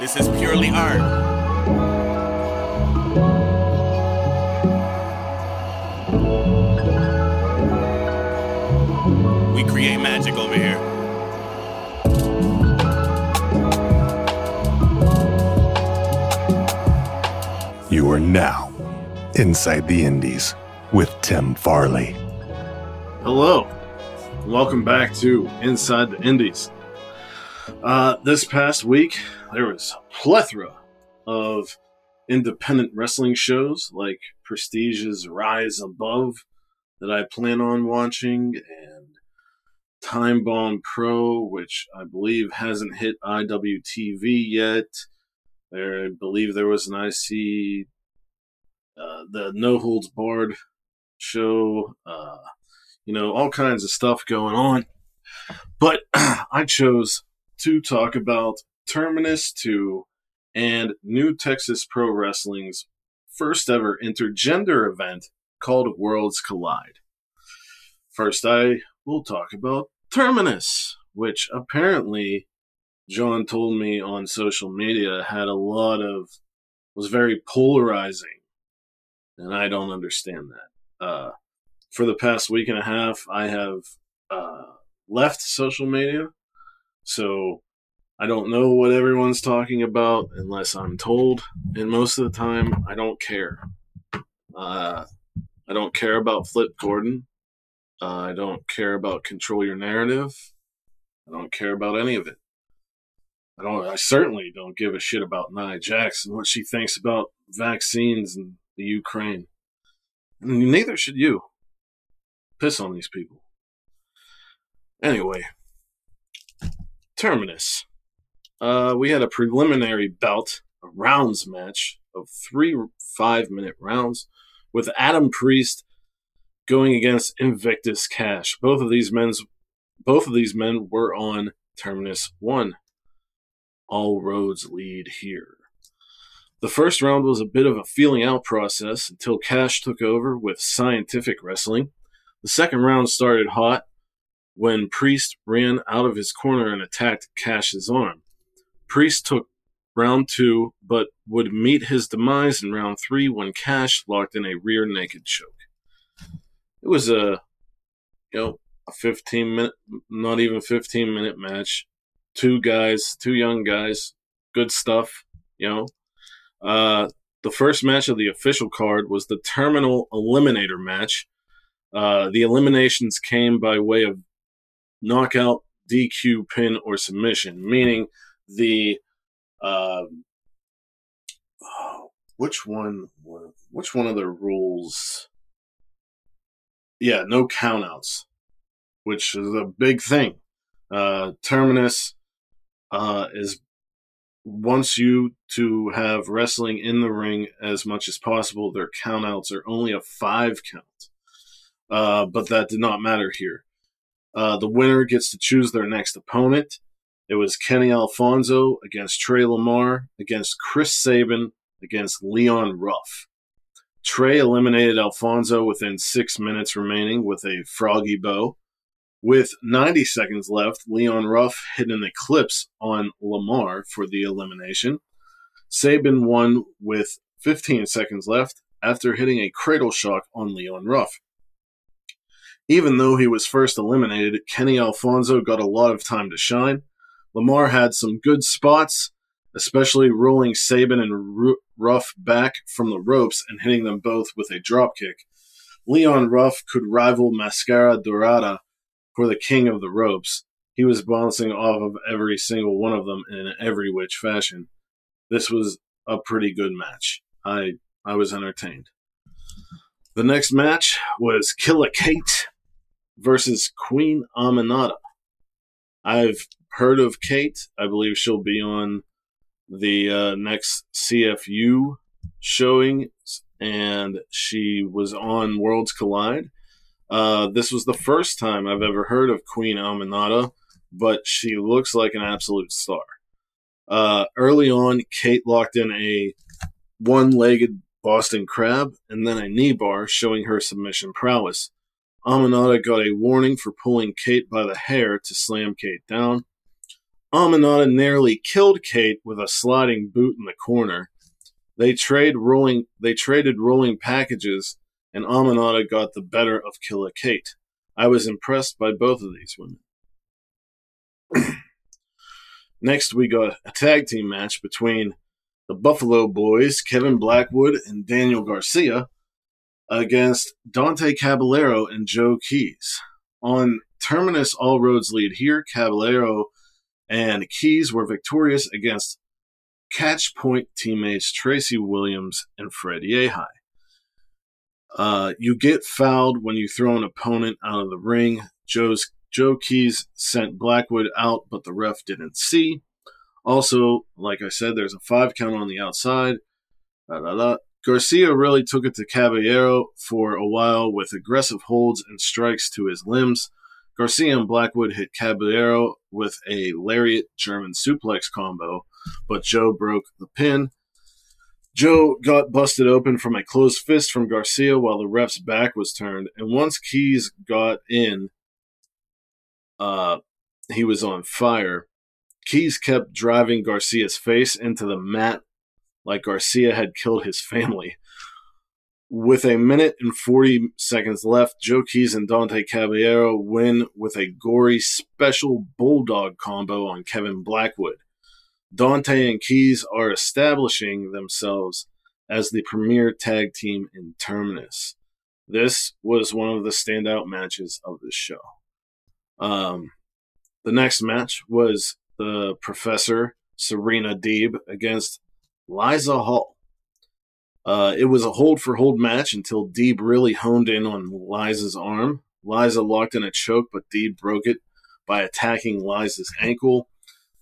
This is purely art. We create magic over here. You are now inside the Indies with Tim Farley. Hello, welcome back to Inside the Indies. Uh, this past week, there was a plethora of independent wrestling shows like Prestige's Rise Above that I plan on watching, and Time Bomb Pro, which I believe hasn't hit IWTV yet. There, I believe there was an IC, uh, the No Holds Barred show, uh, you know, all kinds of stuff going on. But I chose to talk about Terminus 2 and New Texas Pro Wrestling's first ever intergender event called Worlds Collide. First, I will talk about Terminus, which apparently John told me on social media had a lot of, was very polarizing. And I don't understand that. Uh, for the past week and a half, I have uh, left social media. So I don't know what everyone's talking about unless I'm told. And most of the time, I don't care. Uh, I don't care about Flip Gordon. Uh, I don't care about Control Your Narrative. I don't care about any of it. I don't. I certainly don't give a shit about Nia and what she thinks about vaccines and the Ukraine. Neither should you. Piss on these people. Anyway, Terminus. Uh, we had a preliminary bout, a rounds match of three five minute rounds with Adam Priest going against Invictus Khash. Both of these men's both of these men were on Terminus 1. All roads lead here. The first round was a bit of a feeling out process until Khash took over with scientific wrestling. The second round started hot when Priest ran out of his corner and attacked Khash's arm. Priest took round two, but would meet his demise in round three when Khash locked in a rear naked choke. It was a, you know, a 15 minute, not even 15 minute match. Two guys, two young guys, good stuff, you know. Uh, the first match of the official card was the Terminal Eliminator match. Uh, the eliminations came by way of knockout, DQ, pin, or submission, meaning the oh, which one which one of the rules? Yeah no countouts which is a big thing. Uh terminus uh is wants you to have wrestling in the ring as much as possible. Their countouts are only a five count uh but that did not matter here uh the winner gets to choose their next opponent it was Kenny Alfonso against Trey Lamar, against Chris Sabin, against Leon Ruff. Trey eliminated Alfonso within six minutes remaining with a froggy bow. With 90 seconds left, Leon Ruff hit an eclipse on Lamar for the elimination. Sabin won with 15 seconds left after hitting a cradle shock on Leon Ruff. Even though he was first eliminated, Kenny Alfonso got a lot of time to shine. Lamar had some good spots, especially rolling Sabin and Ruff back from the ropes and hitting them both with a dropkick. Leon Ruff could rival Mascara Dorada for the king of the ropes. He was bouncing off of every single one of them in every which fashion. This was a pretty good match. I I was entertained. The next match was Killer Kate versus Queen Aminata. I've heard of Kate. I believe she'll be on the uh, next CFU showing, and she was on Worlds Collide. Uh, this was the first time I've ever heard of Queen Aminata, but she looks like an absolute star. Uh, early on, Kate locked in a one legged Boston Crab and then a knee bar, showing her submission prowess. Aminata got a warning for pulling Kate by the hair to slam Kate down. Aminata nearly killed Kate with a sliding boot in the corner. They trade rolling they traded rolling packages and Aminata got the better of Killer Kate. I was impressed by both of these women. Next we got a tag team match between the Buffalo Boys, Kevin Blackwood and Daniel Garcia, against Dante Caballero and Joe Keys. On Terminus All Roads Lead here, Caballero and Keys were victorious against Catch Point teammates Tracy Williams and Fred Yehi. Uh, you get fouled when you throw an opponent out of the ring. Joe's Joe Keys sent Blackwood out, but the ref didn't see. Also, like I said, there's a five count on the outside. Da, da, da. Garcia really took it to Caballero for a while with aggressive holds and strikes to his limbs. Garcia and Blackwood hit Caballero with a lariat German suplex combo, but Joe broke the pin. Joe got busted open from a closed fist from Garcia while the ref's back was turned, and once Keys got in, uh, he was on fire. Keys kept driving Garcia's face into the mat like Garcia had killed his family. With a minute and 40 seconds left, Joe Keys and Dante Caballero win with a gory special bulldog combo on Kevin Blackwood. Dante and Keys are establishing themselves as the premier tag team in Terminus. This was one of the standout matches of the show. Um, the next match was the Professor Serena Deeb against Liza Hall. Uh, it was a hold for hold match until Deeb really honed in on Liza's arm. Liza locked in a choke, but Deeb broke it by attacking Liza's ankle.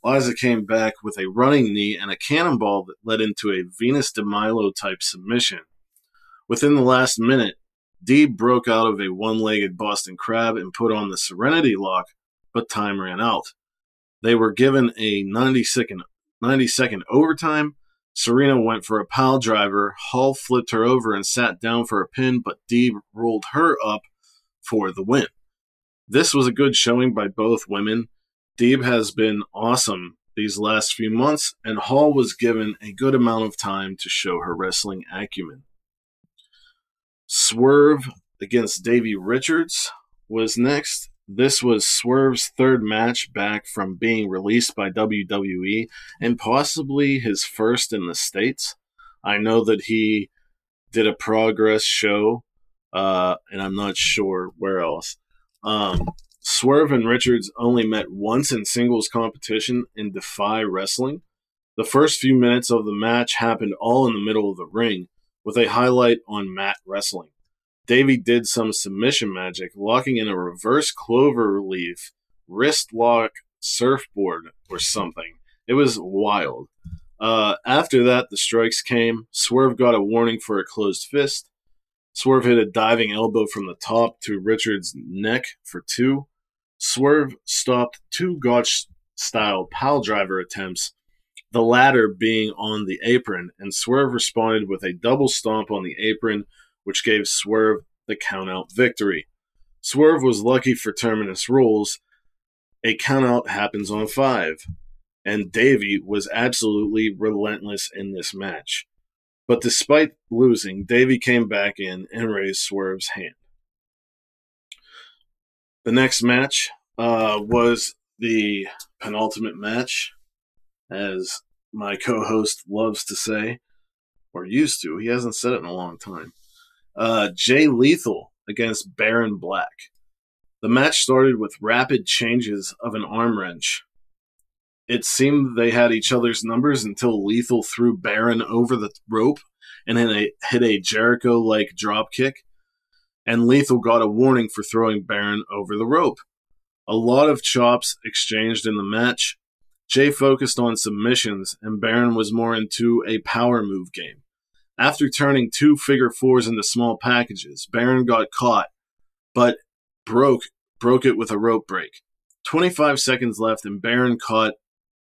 Liza came back with a running knee and a cannonball that led into a Venus de Milo type submission. Within the last minute, Deeb broke out of a one legged Boston Crab and put on the Serenity lock, but time ran out. They were given a 90 second, 90 second overtime, Serena went for a pile driver. Hall flipped her over and sat down for a pin, but Deeb rolled her up for the win. This was a good showing by both women. Deeb has been awesome these last few months, and Hall was given a good amount of time to show her wrestling acumen. Swerve against Davey Richards was next. This was Swerve's third match back from being released by WWE and possibly his first in the States. I know that he did a progress show, uh, and I'm not sure where else. Um, Swerve and Richards only met once in singles competition in Defy Wrestling. The first few minutes of the match happened all in the middle of the ring, with a highlight on mat wrestling. Davey did some submission magic, locking in a reverse clover leaf wrist lock surfboard or something. It was wild. Uh, after that, the strikes came. Swerve got a warning for a closed fist. Swerve hit a diving elbow from the top to Richard's neck for two. Swerve stopped two Gotch style pile driver attempts, the latter being on the apron, and Swerve responded with a double stomp on the apron which gave Swerve the countout victory. Swerve was lucky for Terminus rules. A countout happens on five, and Davey was absolutely relentless in this match. But despite losing, Davey came back in and raised Swerve's hand. The next match uh, was the penultimate match, as my co host loves to say, or used to. He hasn't said it in a long time uh, Jay Lethal against Baron Black. The match started with rapid changes of an arm wrench. It seemed they had each other's numbers until Lethal threw Baron over the rope and hit a, hit a Jericho like drop kick. And Lethal got a warning for throwing Baron over the rope. A lot of chops exchanged in the match. Jay focused on submissions, and Baron was more into a power move game. After turning two figure fours into small packages, Baron got caught, but broke broke it with a rope break. 25 seconds left, and Baron caught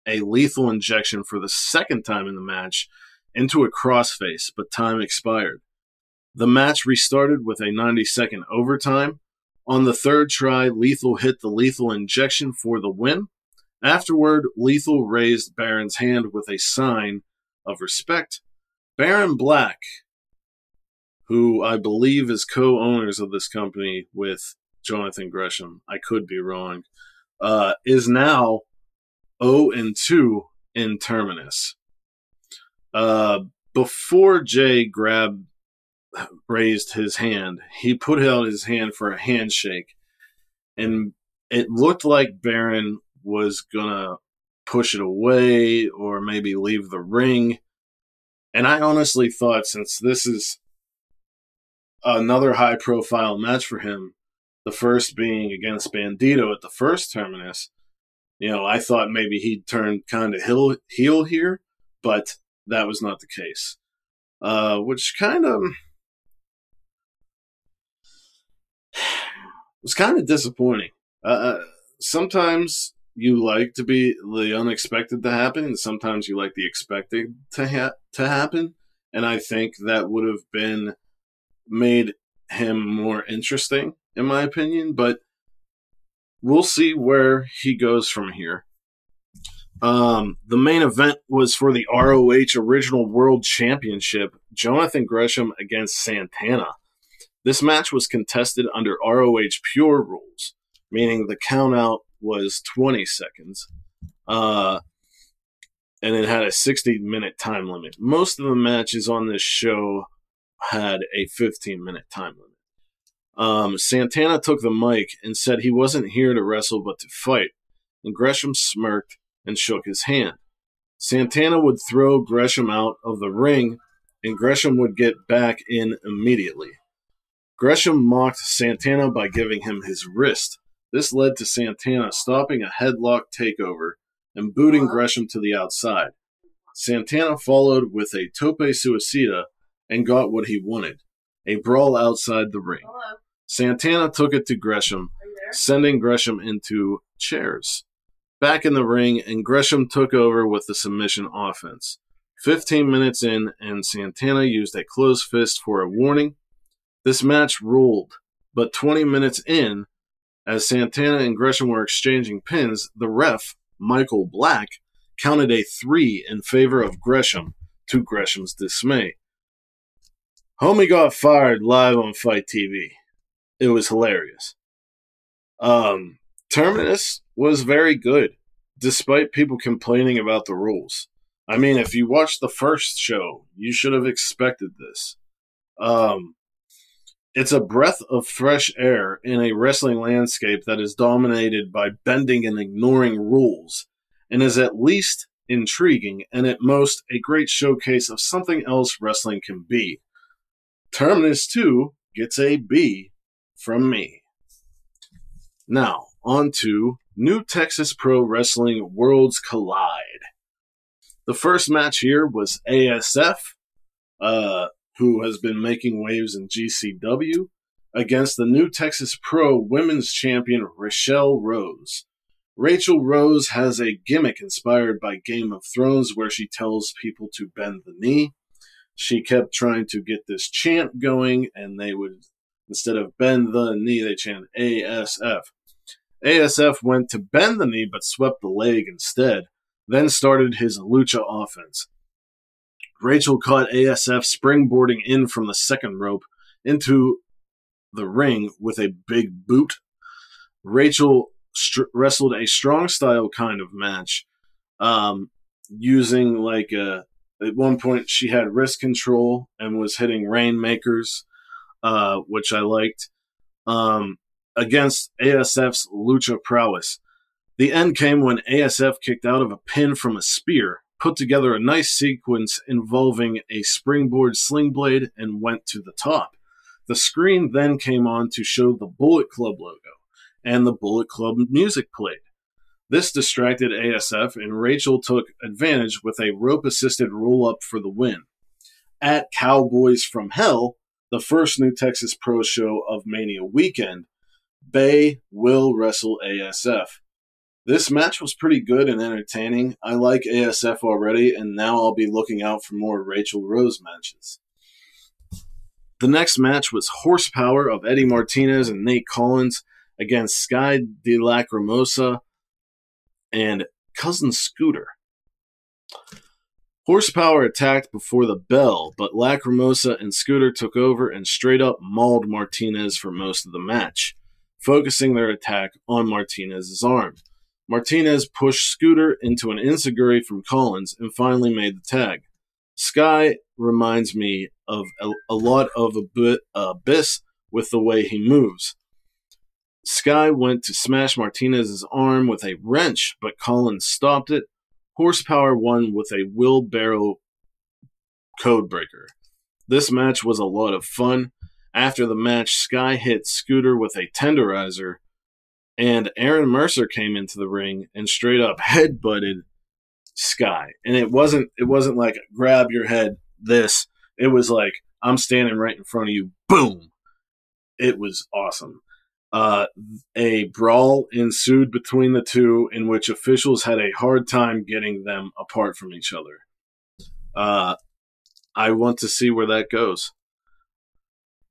a lethal injection for the second time in the match into a crossface, but time expired. The match restarted with a 90 second overtime. On the third try, Lethal hit the lethal injection for the win. Afterward, Lethal raised Baron's hand with a sign of respect. Baron Black, who I believe is co owners of this company with Jonathan Gresham, I could be wrong, uh, is now 0 and 2 in Terminus. Uh, before Jay grabbed, raised his hand, he put out his hand for a handshake, and it looked like Baron was gonna push it away or maybe leave the ring. And I honestly thought since this is another high profile match for him, the first being against Bandito at the first terminus, you know, I thought maybe he'd turn kind of heel, heel here, but that was not the case. Uh, which kind of was kind of disappointing. Uh, uh, sometimes you like to be the unexpected to happen, and sometimes you like the expected to ha- to happen. And I think that would have been made him more interesting, in my opinion. But we'll see where he goes from here. Um, the main event was for the ROH Original World Championship, Jonathan Gresham against Santana. This match was contested under ROH Pure rules, meaning the countout was 20 seconds. Uh, and it had a 60 minute time limit. Most of the matches on this show had a 15 minute time limit. Um, Santana took the mic and said he wasn't here to wrestle but to fight, and Gresham smirked and shook his hand. Santana would throw Gresham out of the ring, and Gresham would get back in immediately. Gresham mocked Santana by giving him his wrist. This led to Santana stopping a headlock takeover and booting Gresham to the outside. Santana followed with a tope suicida and got what he wanted a brawl outside the ring. Hello. Santana took it to Gresham, sending Gresham into chairs. Back in the ring, and Gresham took over with the submission offense. 15 minutes in, and Santana used a closed fist for a warning. This match ruled, but 20 minutes in, as Santana and Gresham were exchanging pins, the ref, Michael Black, counted a three in favor of Gresham, to Gresham's dismay. Homie got fired live on FITE TV it was hilarious. Um, Terminus was very good, despite people complaining about the rules. I mean, if you watched the first show, you should have expected this. Um, it's a breath of fresh air in a wrestling landscape that is dominated by bending and ignoring rules, and is at least intriguing and at most a great showcase of something else wrestling can be. Terminus 2 gets a B from me. Now, on to New Texas Pro Wrestling Worlds Collide. The first match here was ASF, uh, who has been making waves in GCW, against the New Texas Pro Women's Champion Rachel Rose. Rachel Rose has a gimmick inspired by Game of Thrones where she tells people to bend the knee. She kept trying to get this chant going, and they would Instead of bend the knee, they chant ASF. ASF went to bend the knee but swept the leg instead, then started his lucha offense. Rachel caught ASF springboarding in from the second rope into the ring with a big boot. Rachel st- wrestled a strong style kind of match, um, using like a. At one point, she had wrist control and was hitting rainmakers uh, which I liked, um, against ASF's lucha prowess. The end came when ASF kicked out of a pin from a spear, put together a nice sequence involving a springboard sling blade, and went to the top. The screen then came on to show the Bullet Club logo, and the Bullet Club music played. This distracted ASF, and Rachel took advantage with a rope assisted roll up for the win. At Cowboys from Hell, the first New Texas Pro show of Mania weekend, Bay will wrestle ASF. This match was pretty good and entertaining. I like ASF already, and now I'll be looking out for more Rachel Rose matches. the next match was Horsepower of Eddie Martinez and Nate Collins against Sky de Lacrimosa and Cousin Scooter. Horsepower attacked before the bell, but Lacrimosa and Scooter took over and straight up mauled Martinez for most of the match, focusing their attack on Martinez's arm. Martinez pushed Scooter into an enziguri from Collins and finally made the tag. Sky reminds me of a, a lot of Abyss with the way he moves. Sky went to smash Martinez's arm with a wrench, but Collins stopped it. Horsepower won with a wheelbarrow codebreaker. This match was a lot of fun. After the match, Sky hit Scooter with a tenderizer, and Aaron Mercer came into the ring and straight up headbutted Sky. And it wasn't it wasn't like grab your head this. It was like I'm standing right in front of you. Boom. It was awesome. Uh, a brawl ensued between the two, in which officials had a hard time getting them apart from each other. Uh, I want to see where that goes.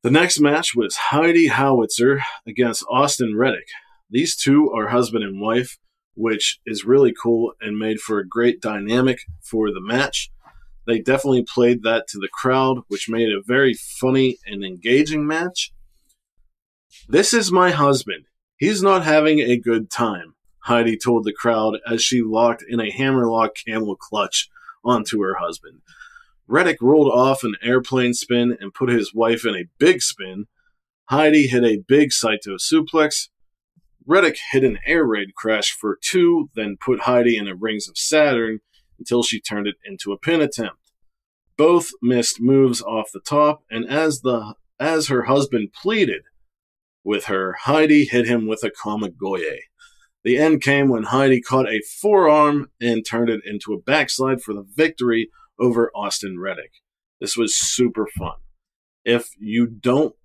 The next match was Heidi Howitzer against Austin Reddick. These two are husband and wife, which is really cool and made for a great dynamic for the match. They definitely played that to the crowd, which made a very funny and engaging match. This is my husband. He's not having a good time, Heidi told the crowd as she locked in a hammerlock camel clutch onto her husband. Reddick rolled off an airplane spin and put his wife in a big spin. Heidi hit a big Saito suplex. Reddick hit an air raid crash for two, then put Heidi in a Rings of Saturn until she turned it into a pin attempt. Both missed moves off the top, and as the as her husband pleaded with her, Heidi hit him with a Kamigoye. The end came when Heidi caught a forearm and turned it into a backslide for the victory over Austin Reddick. This was super fun. If you don't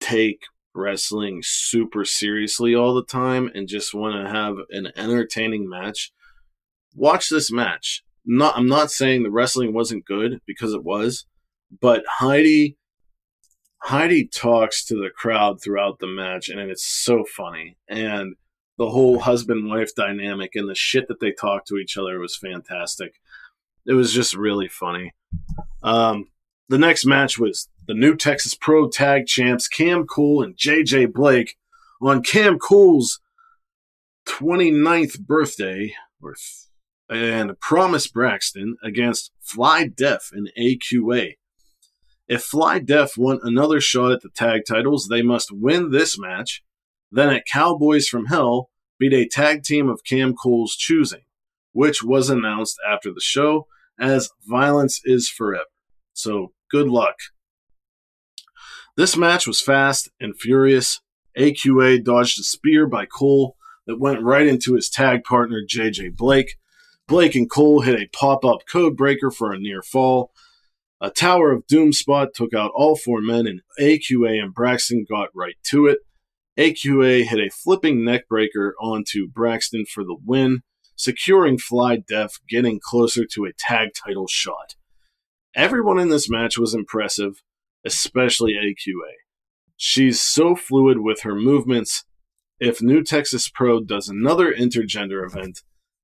take wrestling super seriously all the time and just want to have an entertaining match, watch this match. Not I'm not saying the wrestling wasn't good because it was, but Heidi Heidi talks to the crowd throughout the match and it's so funny. And the whole husband wife dynamic and the shit that they talk to each other was fantastic. It was just really funny. Um, the next match was the new Texas Pro Tag Champs Cam Cool and JJ Blake on Cam Cool's 29th birthday, or and Promise Braxton against Fly Def and AQA. If Fly Def want another shot at the tag titles, they must win this match. Then at Cowboys from Hell, beat a tag team of Cam Cole's choosing, which was announced after the show as Violence is Forever. So good luck. This match was fast and furious. AQA dodged a spear by Cole that went right into his tag partner JJ Blake. Blake and Cole hit a pop up code breaker for a near fall. A Tower of Doom spot took out all four men, and AQA and Braxton got right to it. AQA hit a flipping neckbreaker onto Braxton for the win, securing Fly Def, getting closer to a tag title shot. Everyone in this match was impressive, especially AQA. She's so fluid with her movements. If New Texas Pro does another intergender event,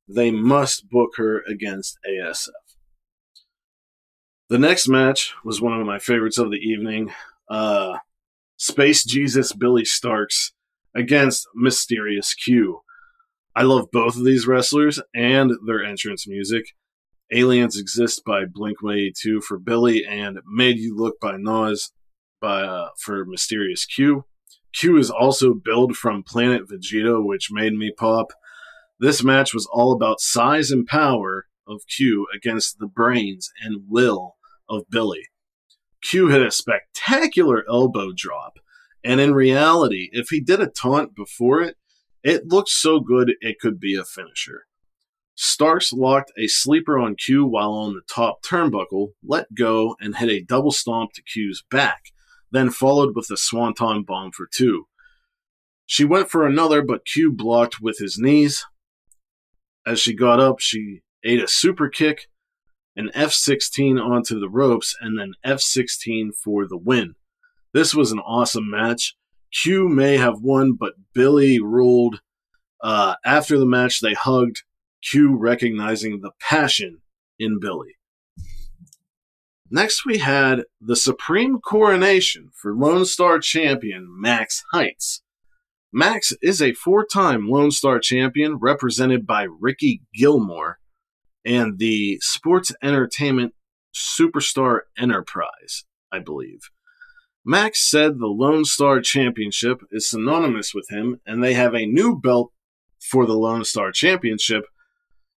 they must book her against ASF. The next match was one of my favorites of the evening. Uh, Space Jesus Billy Starks against Mysterious Q. I love both of these wrestlers and their entrance music. Aliens Exist by Blink 182 for Billy, and Made You Look by Nas by uh, for Mysterious Q. Q is also billed from Planet Vegeta, which made me pop. This match was all about size and power of Q against the brains and will of Billy. Q hit a spectacular elbow drop, and in reality, if he did a taunt before it, it looked so good it could be a finisher. Starks locked a sleeper on Q while on the top turnbuckle, let go, and hit a double stomp to Q's back, then followed with a swanton bomb for two. She went for another, but Q blocked with his knees. As she got up, she ate a super kick, an F16 onto the ropes, and then F16 for the win. This was an awesome match. Q may have won, but Billy ruled. Uh, after the match, they hugged, Q recognizing the passion in Billy. Next, we had the Supreme Coronation for Lone Star Champion Max Heights. Max is a four time Lone Star champion represented by Ricky Gilmore and the Sports Entertainment Superstar Enterprise, I believe. Max said the Lone Star Championship is synonymous with him, and they have a new belt for the Lone Star Championship,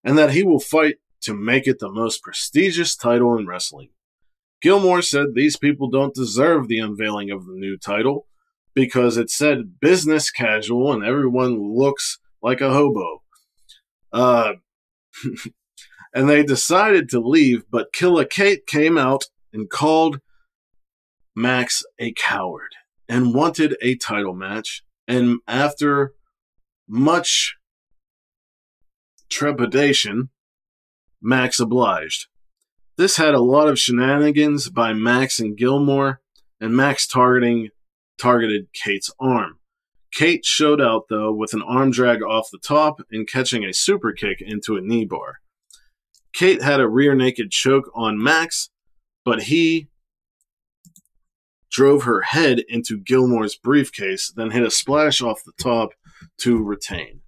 and that he will fight to make it the most prestigious title in wrestling. Gilmore said these people don't deserve the unveiling of the new title because it said business casual and everyone looks like a hobo. Uh, and they decided to leave, but Killer Kate came out and called Max a coward and wanted a title match. And after much trepidation, Max obliged. This had a lot of shenanigans by Max and Gilmore, and Max targeting targeted Kate's arm. Kate showed out though with an arm drag off the top and catching a super kick into a knee bar. Kate had a rear naked choke on Max, but he drove her head into Gilmore's briefcase, then hit a splash off the top to retain.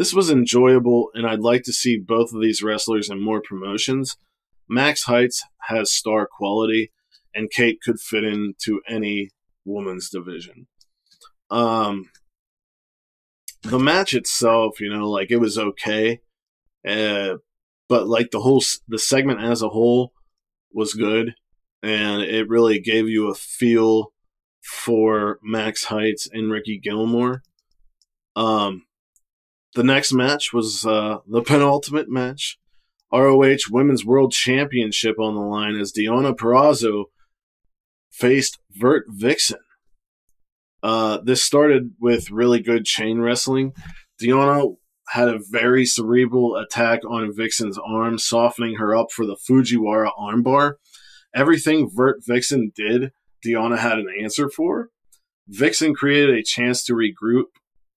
This was enjoyable, and I'd like to see both of these wrestlers in more promotions. Max Heights has star quality, and Kate could fit into any woman's division. Um, the match itself, you know, like it was okay, uh, but like the whole the segment as a whole was good, and it really gave you a feel for Max Heights and Ricky Gilmore. Um, the next match was uh, the penultimate match ROH Women's World Championship on the line as Deonna Purrazzo faced Vert Vixen. Uh, this started with really good chain wrestling. Deonna had a very cerebral attack on Vixen's arm, softening her up for the Fujiwara armbar. Everything Vert Vixen did, Deonna had an answer for. Vixen created a chance to regroup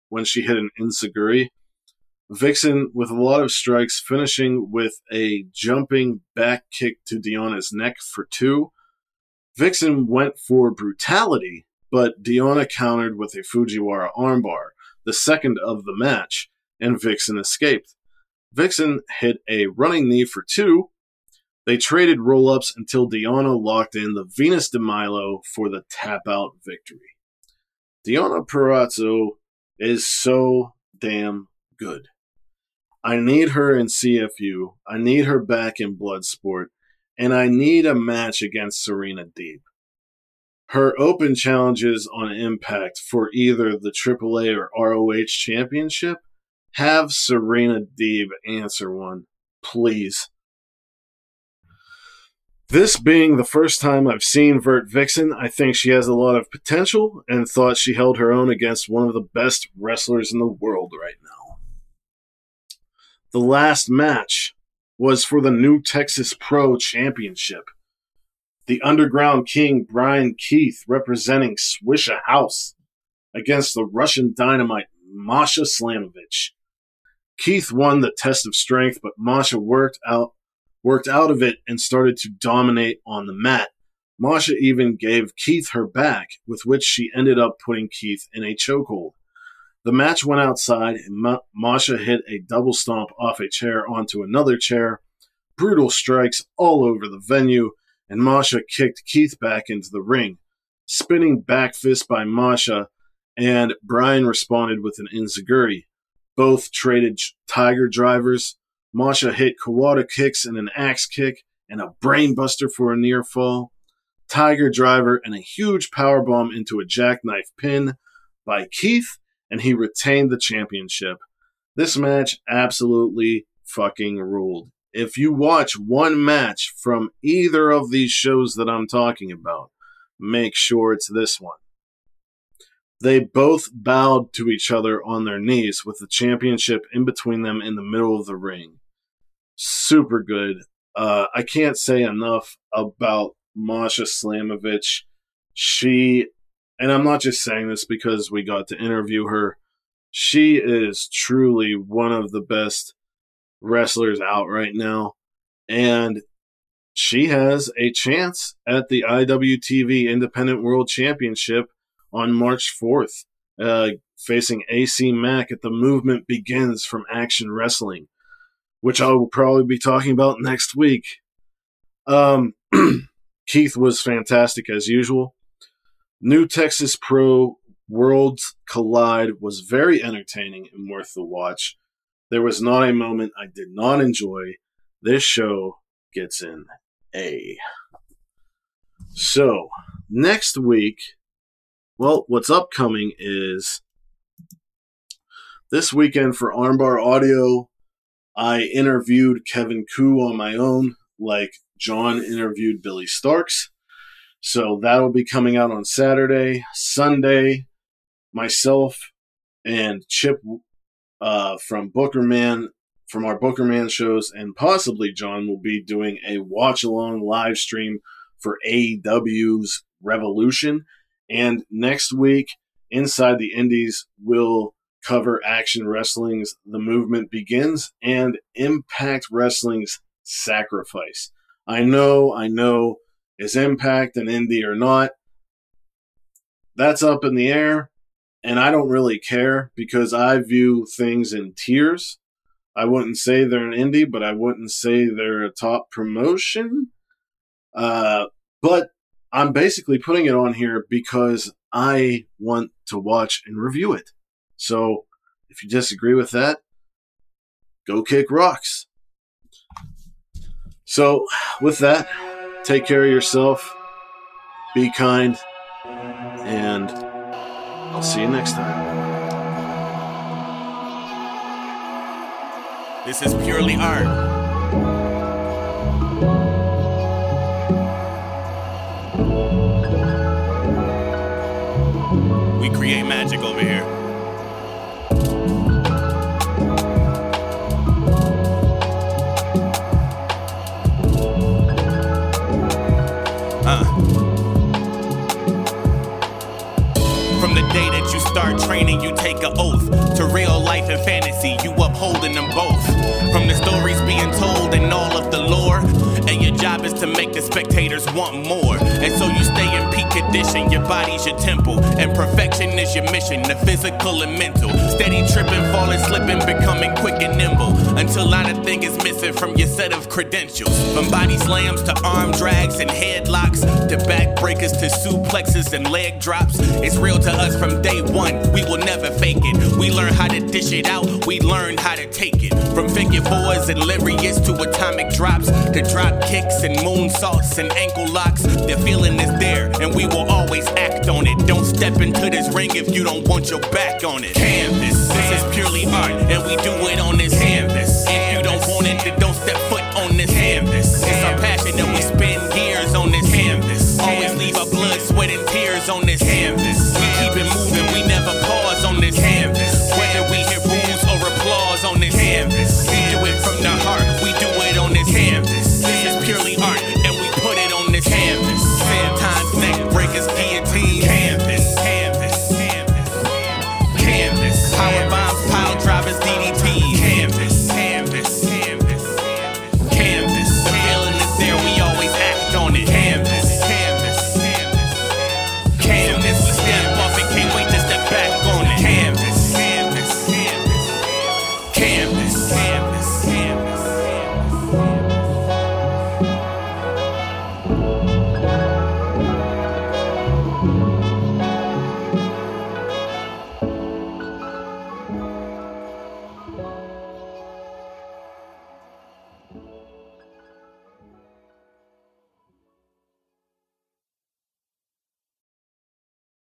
when she hit an enzuigiri. Vixen with a lot of strikes, finishing with a jumping back kick to Deonna's neck for two. Vixen went for brutality, but Deonna countered with a Fujiwara armbar, the second of the match, and Vixen escaped. Vixen hit a running knee for two. They traded roll ups until Deonna locked in the Venus de Milo for the tap out victory. Deonna Purrazzo is so damn good. I need her in CFU. I need her back in Bloodsport. And I need a match against Serena Deeb. Her open challenges on Impact for either the AAA or ROH championship have Serena Deeb answer one, please. This being the first time I've seen Vert Vixen, I think she has a lot of potential and thought she held her own against one of the best wrestlers in the world right now. The last match was for the new Texas Pro Championship. The Underground King Brian Keith representing Swisha House against the Russian Dynamite Masha Slamovich. Keith won the test of strength, but Masha worked out worked out of it and started to dominate on the mat. Masha even gave Keith her back, with which she ended up putting Keith in a chokehold. The match went outside, and Ma- Masha hit a double stomp off a chair onto another chair. Brutal strikes all over the venue, and Masha kicked Keith back into the ring. Spinning back fist by Masha, and Brian responded with an enzuigiri. Both traded tiger drivers. Masha hit Kawada kicks and an axe kick, and a brainbuster for a near fall. Tiger driver and a huge power bomb into a jackknife pin by Keith and he retained the championship. This match absolutely fucking ruled. If you watch one match from either of these shows that I'm talking about, make sure it's this one. They both bowed to each other on their knees with the championship in between them in the middle of the ring. Super good. Uh, I can't say enough about Masha Slamovich. She and I'm not just saying this because we got to interview her. She is truly one of the best wrestlers out right now. And she has a chance at the IWTV Independent World Championship on March 4th, uh, facing AC Mack at the Movement Begins from Action Wrestling, which I will probably be talking about next week. Um, Keith was fantastic as usual. New Texas Pro Worlds Collide was very entertaining and worth the watch. There was not a moment I did not enjoy. This show gets an A. So, next week, well, what's upcoming is this weekend for Armbar Audio. I interviewed Kevin Ku on my own, like John interviewed Billy Starks. So that'll be coming out on Saturday. Sunday, myself and Chip uh, from Bookerman, from our Bookerman shows, and possibly John will be doing a watch along live stream for AEW's Revolution. And next week, Inside the Indies will cover Action Wrestling's The Movement Begins and Impact Wrestling's Sacrifice. I know, I know is Impact an indie or not? That's up in the air, and I don't really care because I view things in tiers. I wouldn't say they're an indie, but I wouldn't say they're a top promotion. Uh, but I'm basically putting it on here because I want to watch and review it. So if you disagree with that, go kick rocks. So, with that, Take care of yourself. Be kind. And I'll see you next time. This is purely art. We create magic over here. Start training, you take an oath to real life and fantasy. You upholding them both. From the stories being told and all of the lore. To make the spectators want more. And so you stay in peak condition, your body's your temple. And perfection is your mission, the physical and mental. Steady tripping, falling, slipping, becoming quick and nimble. Until not a thing is missing from your set of credentials. From body slams to arm drags and headlocks, to back breakers to suplexes and leg drops. It's real to us from day one. We will never fake it. We learn how to dish it out, we learn how to take it. From figure fours and lyrics to atomic drops, to drop kicks and moonsaults and ankle locks. The feeling is there, and we will always act on it. Don't step into this ring if you don't want your back on it. Canvas, this is purely art, and we do it on this canvas. If you don't want it, then don't step foot on this canvas. It's our passion, and we spend years on this canvas. Always leave our blood, sweat, and tears on this